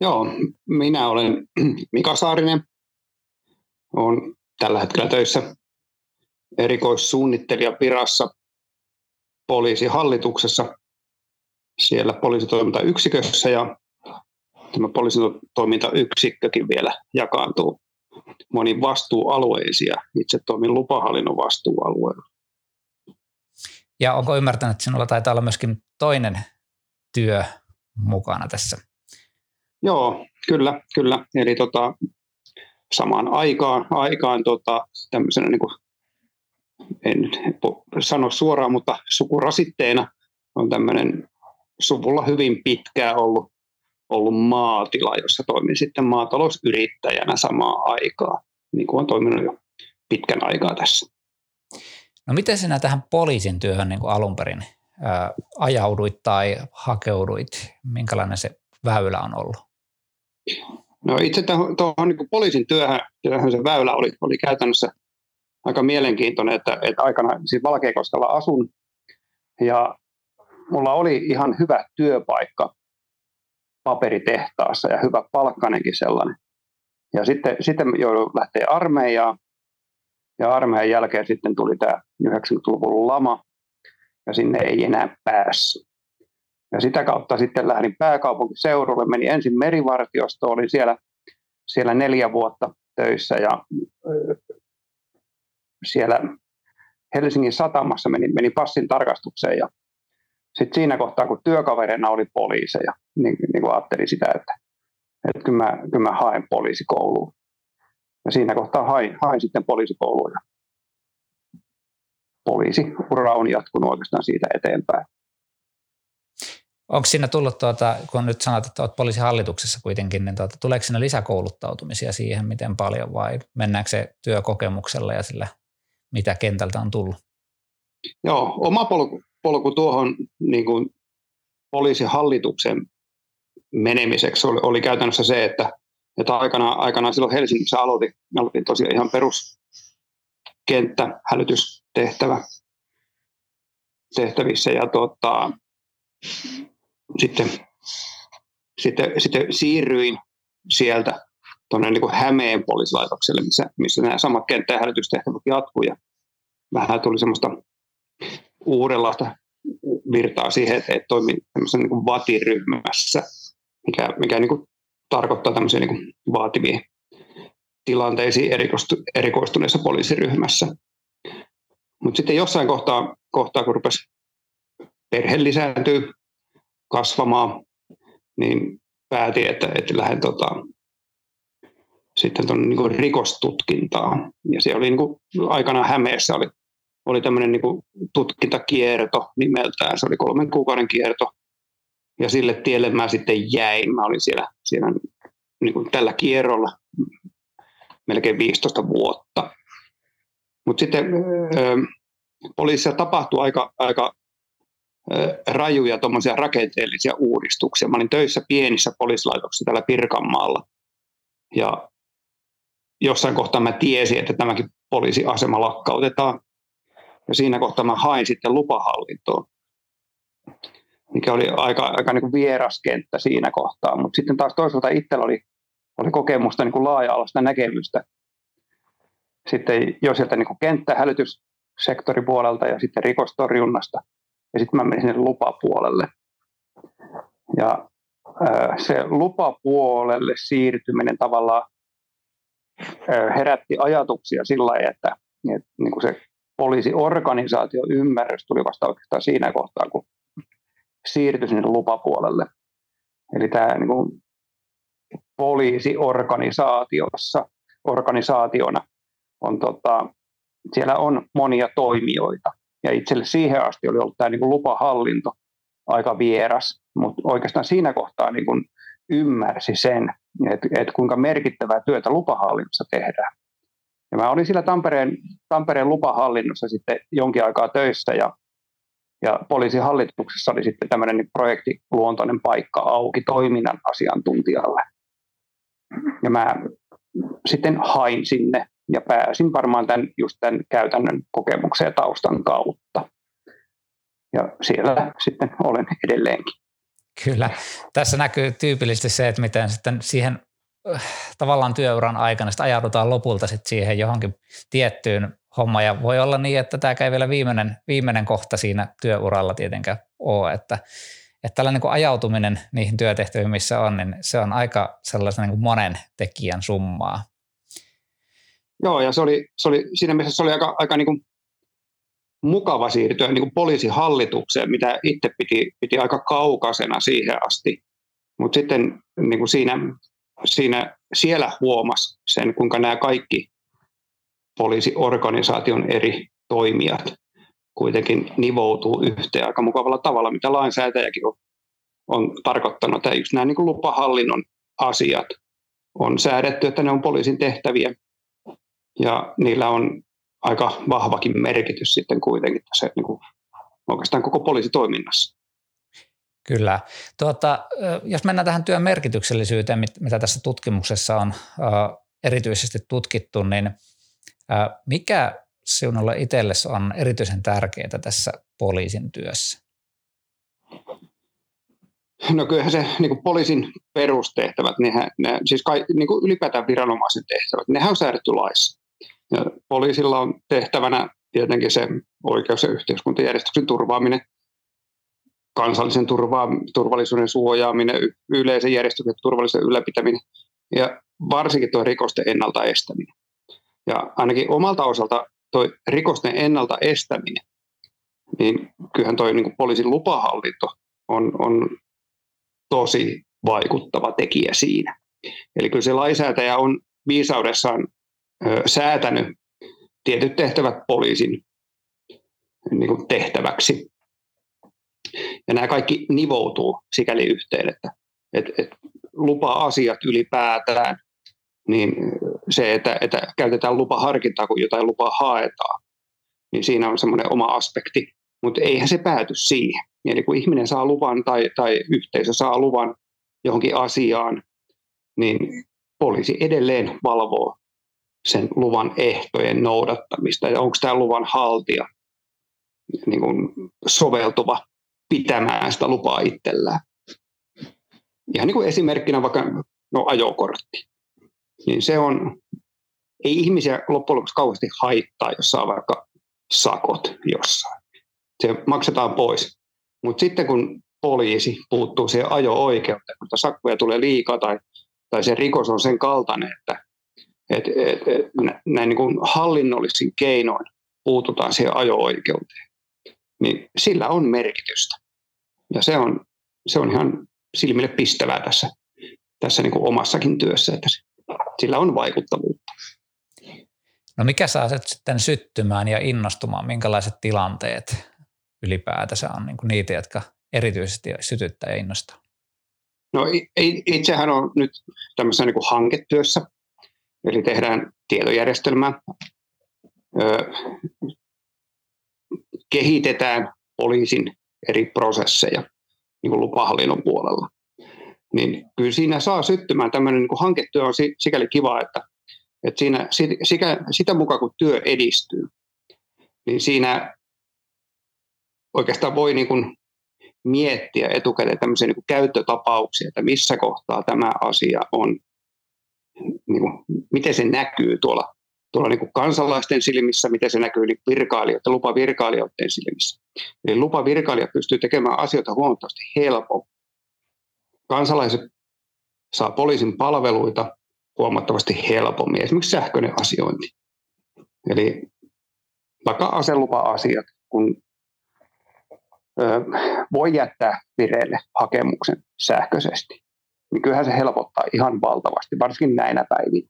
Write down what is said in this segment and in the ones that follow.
Joo, minä olen Mika Saarinen. Olen tällä hetkellä töissä erikoissuunnittelija Pirassa poliisihallituksessa siellä poliisitoimintayksikössä ja tämä poliisitoimintayksikkökin vielä jakaantuu moniin vastuualueisiin ja itse toimin lupahallinnon vastuualueella. Ja onko ymmärtänyt, että sinulla taitaa olla myöskin toinen työ mukana tässä? Joo, kyllä, kyllä. Eli tota, samaan aikaan, aikaan tota, tämmöisenä niin kuin en nyt sano suoraan, mutta sukurasitteena on tämmöinen suvulla hyvin pitkään ollut, ollut maatila, jossa toimin sitten maatalousyrittäjänä samaa aikaa, niin kuin on toiminut jo pitkän aikaa tässä. No miten sinä tähän poliisin työhön niin kuin alun perin ää, ajauduit tai hakeuduit? Minkälainen se väylä on ollut? No itse tuohon niin poliisin työhön, työhön se väylä oli, oli käytännössä aika mielenkiintoinen, että, että aikana siis Valkeakoskella asun ja mulla oli ihan hyvä työpaikka paperitehtaassa ja hyvä palkkanenkin sellainen. Ja sitten, sitten joudun lähteä armeijaan ja armeijan jälkeen sitten tuli tämä 90-luvun lama ja sinne ei enää päässyt. Ja sitä kautta sitten lähdin pääkaupunkiseudulle, meni ensin merivartiosto, olin siellä, siellä neljä vuotta töissä ja siellä Helsingin satamassa meni, meni passin tarkastukseen ja sitten siinä kohtaa, kun työkaverina oli poliiseja, niin, niin kuin ajattelin sitä, että, että kyllä, mä, kyllä mä haen poliisikouluun. Ja siinä kohtaa hain, hain sitten poliisikouluun ja poliisiura on jatkunut oikeastaan siitä eteenpäin. Onko siinä tullut, tuota, kun nyt sanot, että olet poliisihallituksessa kuitenkin, niin tuota, tuleeko siinä lisäkouluttautumisia siihen, miten paljon vai mennäänkö se työkokemuksella ja sillä mitä kentältä on tullut? Joo, oma polku, polku tuohon niin kuin poliisihallituksen menemiseksi oli, oli käytännössä se, että, että aikana, aikana silloin Helsingissä aloitin, aloitin tosiaan ihan peruskenttä, hälytystehtävä tehtävissä ja tota, sitten, sitten, sitten siirryin sieltä tuonne niin kuin Hämeen poliisilaitokselle, missä, missä nämä samat kenttä- ja hälytystehtävät jatkuu. Ja vähän tuli semmoista uudenlaista virtaa siihen, että, että toimii tämmöisessä niin vatiryhmässä, mikä, mikä niin kuin tarkoittaa tämmöisiä niin kuin vaativia tilanteisiin erikoistu, erikoistuneessa poliisiryhmässä. Mutta sitten jossain kohtaa, kohtaa, kun rupesi perhe lisääntyy, kasvamaan, niin päätin, että, että lähden tota, sitten tuonne niin rikostutkintaan. Ja se oli niin kuin, aikana Hämeessä oli, oli tämmöinen niin kuin tutkintakierto nimeltään. Se oli kolmen kuukauden kierto. Ja sille tielle mä sitten jäin. Mä olin siellä, siellä niin kuin tällä kierrolla melkein 15 vuotta. Mutta sitten ö, poliisissa tapahtui aika, aika rajuja rakenteellisia uudistuksia. Mä olin töissä pienissä poliisilaitoksissa täällä Pirkanmaalla. Ja jossain kohtaa mä tiesin, että tämäkin poliisiasema lakkautetaan. Ja siinä kohtaa mä hain sitten lupahallintoon, mikä oli aika, aika niin kuin vieras kenttä siinä kohtaa. Mutta sitten taas toisaalta itsellä oli, oli kokemusta niin kuin laaja-alaista näkemystä. Sitten jo sieltä niin kuin kenttähälytyssektoripuolelta ja sitten rikostorjunnasta. Ja sitten mä menin sinne lupapuolelle. Ja se lupapuolelle siirtyminen tavallaan herätti ajatuksia sillä lailla, että, että niin kuin se poliisiorganisaatio ymmärrys tuli vasta oikeastaan siinä kohtaa, kun siirtyi sinne lupapuolelle. Eli tämä niin kuin poliisiorganisaatiossa, organisaationa on tota, siellä on monia toimijoita. Ja itselle siihen asti oli ollut tämä niin kuin lupahallinto aika vieras, mutta oikeastaan siinä kohtaa niin kuin ymmärsi sen, että, että kuinka merkittävää työtä lupahallinnossa tehdään. Ja mä olin siellä Tampereen, Tampereen lupahallinnossa sitten jonkin aikaa töissä ja, ja poliisihallituksessa oli sitten tämmöinen niin projektiluontoinen paikka auki toiminnan asiantuntijalle. Ja mä sitten hain sinne ja pääsin varmaan tämän, just tämän käytännön kokemuksen ja taustan kautta. Ja siellä sitten olen edelleenkin. Kyllä. Tässä näkyy tyypillisesti se, että miten sitten siihen äh, tavallaan työuran aikana sitten ajaudutaan lopulta sitten siihen johonkin tiettyyn hommaan. Ja voi olla niin, että tämä ei vielä viimeinen, viimeinen kohta siinä työuralla tietenkään ole, että, että tällainen niin ajautuminen niihin työtehtäviin, missä on, niin se on aika sellaisen niin kuin monen tekijän summaa. Joo, ja se oli, se oli, siinä mielessä se oli aika, aika niin kuin mukava siirtyä niin kuin poliisihallitukseen, mitä itse piti, piti aika kaukaisena siihen asti. Mutta sitten niin kuin siinä, siinä, siellä huomasi sen, kuinka nämä kaikki poliisiorganisaation eri toimijat kuitenkin nivoutuu yhteen aika mukavalla tavalla, mitä lainsäätäjäkin on, on tarkoittanut. Että just nämä niin kuin lupahallinnon asiat on säädetty, että ne on poliisin tehtäviä ja niillä on aika vahvakin merkitys sitten kuitenkin tässä niin kuin oikeastaan koko poliisitoiminnassa. Kyllä. Tuota, jos mennään tähän työn merkityksellisyyteen, mitä tässä tutkimuksessa on erityisesti tutkittu, niin mikä sinulle itsellesi on erityisen tärkeää tässä poliisin työssä? No kyllähän se niin kuin poliisin perustehtävät, nehän, ne, siis kai, niin kuin ylipäätään viranomaisen tehtävät, nehän on säädetty laissa. Ja poliisilla on tehtävänä tietenkin se oikeus- ja yhteiskuntajärjestyksen turvaaminen, kansallisen turvaa, turvallisuuden suojaaminen, yleisen järjestyksen turvallisuuden ylläpitäminen ja varsinkin tuo rikosten ennalta estäminen. Ja ainakin omalta osalta tuo rikosten ennalta estäminen, niin kyllähän tuo niin poliisin lupahallinto on, on tosi vaikuttava tekijä siinä. Eli kyllä se lainsäätäjä on viisaudessaan säätänyt tietyt tehtävät poliisin niin kuin tehtäväksi. Ja nämä kaikki nivoutuu sikäli yhteen, että, että, että lupa-asiat ylipäätään, niin se, että, että käytetään lupaharkintaa, kun jotain lupaa haetaan, niin siinä on semmoinen oma aspekti. Mutta eihän se pääty siihen. Eli kun ihminen saa luvan tai, tai yhteisö saa luvan johonkin asiaan, niin poliisi edelleen valvoo sen luvan ehtojen noudattamista ja onko tämä luvan haltija niin kuin soveltuva pitämään sitä lupaa itsellään. Ihan niin kuin esimerkkinä vaikka no, ajokortti. Niin se on, ei ihmisiä loppujen lopuksi kauheasti haittaa, jos saa vaikka sakot jossain. Se maksetaan pois. Mutta sitten kun poliisi puuttuu siihen ajo-oikeuteen, kun sakkoja tulee liikaa tai, tai se rikos on sen kaltainen, että et, et, et, näin niin kuin hallinnollisin keinoin puututaan siihen ajo-oikeuteen, niin sillä on merkitystä. Ja se on, se on ihan silmille pistävää tässä, tässä niin kuin omassakin työssä, että sillä on vaikuttavuutta. No mikä saa sitten syttymään ja innostumaan? Minkälaiset tilanteet ylipäätänsä on niin kuin niitä, jotka erityisesti sytyttää ja innostaa? No itsehän on nyt tämmöisessä niin kuin hanketyössä Eli tehdään tietojärjestelmää, kehitetään poliisin eri prosesseja niin kuin lupahallinnon puolella. Niin kyllä siinä saa syttymään tämmöinen niin hanketyö on sikäli kiva, että, että siinä, sitä, sitä mukaan kun työ edistyy, niin siinä oikeastaan voi niin kuin miettiä etukäteen tämmöisiä niin kuin käyttötapauksia, että missä kohtaa tämä asia on niin kuin, miten se näkyy tuolla, tuolla niin kuin kansalaisten silmissä, miten se näkyy niin virkailijoiden, lupavirkailijoiden silmissä. Eli lupavirkailijat pystyy tekemään asioita huomattavasti helpommin. Kansalaiset saa poliisin palveluita huomattavasti helpommin, esimerkiksi sähköinen asiointi. Eli vaikka aselupa-asiat, kun ö, voi jättää vireille hakemuksen sähköisesti niin kyllähän se helpottaa ihan valtavasti, varsinkin näinä päivinä.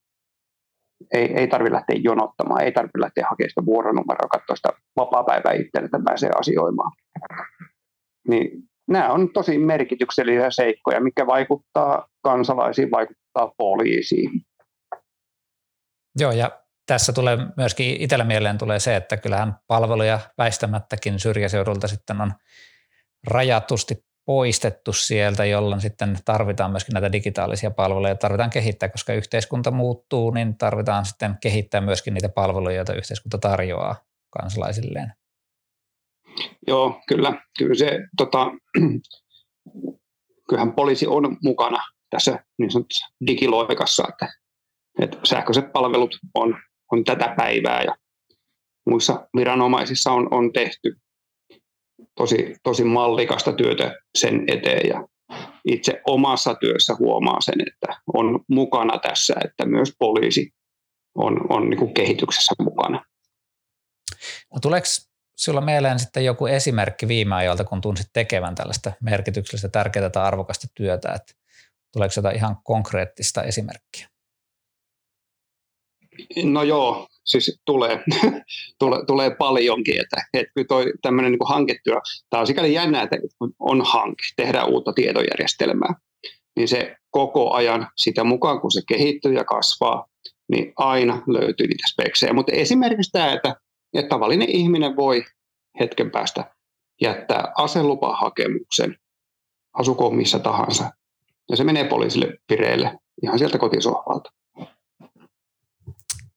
Ei, ei tarvitse lähteä jonottamaan, ei tarvitse lähteä hakemaan sitä vuoronumeroa, katsoa sitä vapaa-päivää että pääsee asioimaan. Niin nämä on tosi merkityksellisiä seikkoja, mikä vaikuttaa kansalaisiin, vaikuttaa poliisiin. Joo, ja tässä tulee myöskin itsellä mieleen tulee se, että kyllähän palveluja väistämättäkin syrjäseudulta sitten on rajatusti poistettu sieltä, jolloin sitten tarvitaan myöskin näitä digitaalisia palveluja, tarvitaan kehittää, koska yhteiskunta muuttuu, niin tarvitaan sitten kehittää myöskin niitä palveluja, joita yhteiskunta tarjoaa kansalaisilleen. Joo, kyllä. Kyllä se, tota, kyllähän poliisi on mukana tässä niin sanotussa digiloikassa, että, että sähköiset palvelut on, on tätä päivää ja muissa viranomaisissa on, on tehty tosi, tosi mallikasta työtä sen eteen ja itse omassa työssä huomaa sen, että on mukana tässä, että myös poliisi on, on niin kuin kehityksessä mukana. No tuleeko sinulla mieleen sitten joku esimerkki viime ajoilta, kun tunsit tekevän tällaista merkityksellistä, tärkeää tai arvokasta työtä, että tuleeko jotain ihan konkreettista esimerkkiä? No joo, siis tulee, tulee, tulee paljonkin, että, että kyllä toi tämmöinen niin hanketyö, tämä on sikäli jännä, että kun on hanke, tehdään uutta tietojärjestelmää, niin se koko ajan sitä mukaan, kun se kehittyy ja kasvaa, niin aina löytyy niitä speksejä. Mutta esimerkiksi tämä, että, että tavallinen ihminen voi hetken päästä jättää aselupahakemuksen, asukoon missä tahansa, ja se menee poliisille vireille ihan sieltä kotisohvalta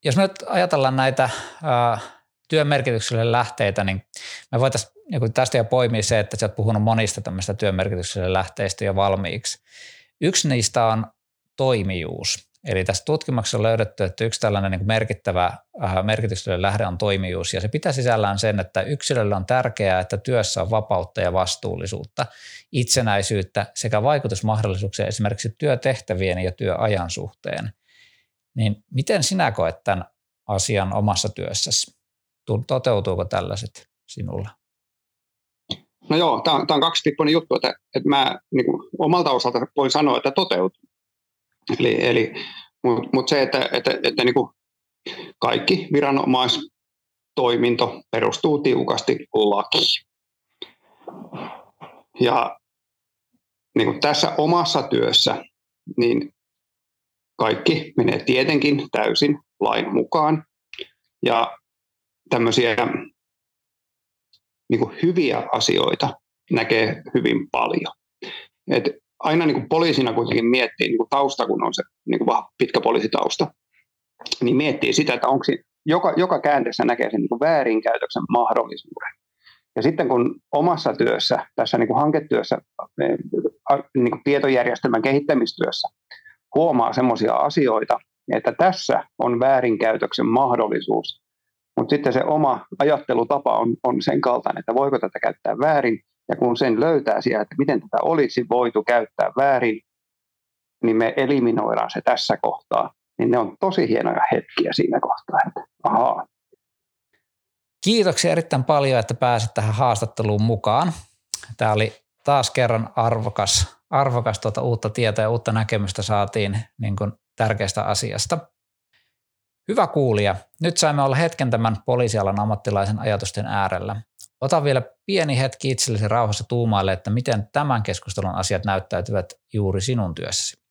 jos me nyt ajatellaan näitä äh, työn lähteitä, niin me voitaisiin niin tästä jo poimia se, että sä oot puhunut monista tämmöistä työn merkitykselle lähteistä jo valmiiksi. Yksi niistä on toimijuus. Eli tässä tutkimuksessa on löydetty, että yksi tällainen niin merkittävä merkityksellinen lähde on toimijuus, ja se pitää sisällään sen, että yksilölle on tärkeää, että työssä on vapautta ja vastuullisuutta, itsenäisyyttä sekä vaikutusmahdollisuuksia esimerkiksi työtehtävien ja työajan suhteen – niin miten sinä koet tämän asian omassa työssäsi? Toteutuuko tällaiset sinulla? No joo, tämä on, tämä on juttu, että, että mä niin kuin, omalta osalta voin sanoa, että toteutuu. Eli, eli, Mutta mut se, että, että, että, että niin kuin kaikki viranomaistoiminto perustuu tiukasti lakiin. Ja niin kuin tässä omassa työssä, niin kaikki menee tietenkin täysin lain mukaan. Ja tämmöisiä niin kuin hyviä asioita näkee hyvin paljon. Et aina niin kuin poliisina kuitenkin miettii niin kuin tausta, kun on se niin kuin pitkä poliisitausta, niin miettii sitä, että onko joka, joka käänteessä näkee sen niin kuin väärinkäytöksen mahdollisuuden. Ja sitten kun omassa työssä, tässä niin kuin hanketyössä, niin kuin tietojärjestelmän kehittämistyössä, huomaa semmoisia asioita, että tässä on väärinkäytöksen mahdollisuus, mutta sitten se oma ajattelutapa on, on sen kaltainen, että voiko tätä käyttää väärin, ja kun sen löytää siellä, että miten tätä olisi voitu käyttää väärin, niin me eliminoidaan se tässä kohtaa. Niin ne on tosi hienoja hetkiä siinä kohtaa, että ahaa. Kiitoksia erittäin paljon, että pääsit tähän haastatteluun mukaan. Tämä oli taas kerran arvokas, arvokas tuota uutta tietoa ja uutta näkemystä saatiin niin kuin tärkeästä asiasta. Hyvä kuulija, nyt saimme olla hetken tämän poliisialan ammattilaisen ajatusten äärellä. Ota vielä pieni hetki itsellesi rauhassa tuumaille, että miten tämän keskustelun asiat näyttäytyvät juuri sinun työssäsi.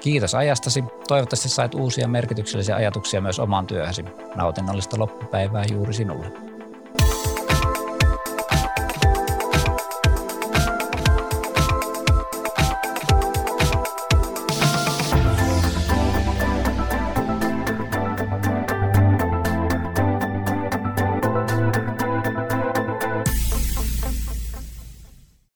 Kiitos ajastasi. Toivottavasti sait uusia merkityksellisiä ajatuksia myös omaan työhösi. Nautinnollista loppupäivää juuri sinulle.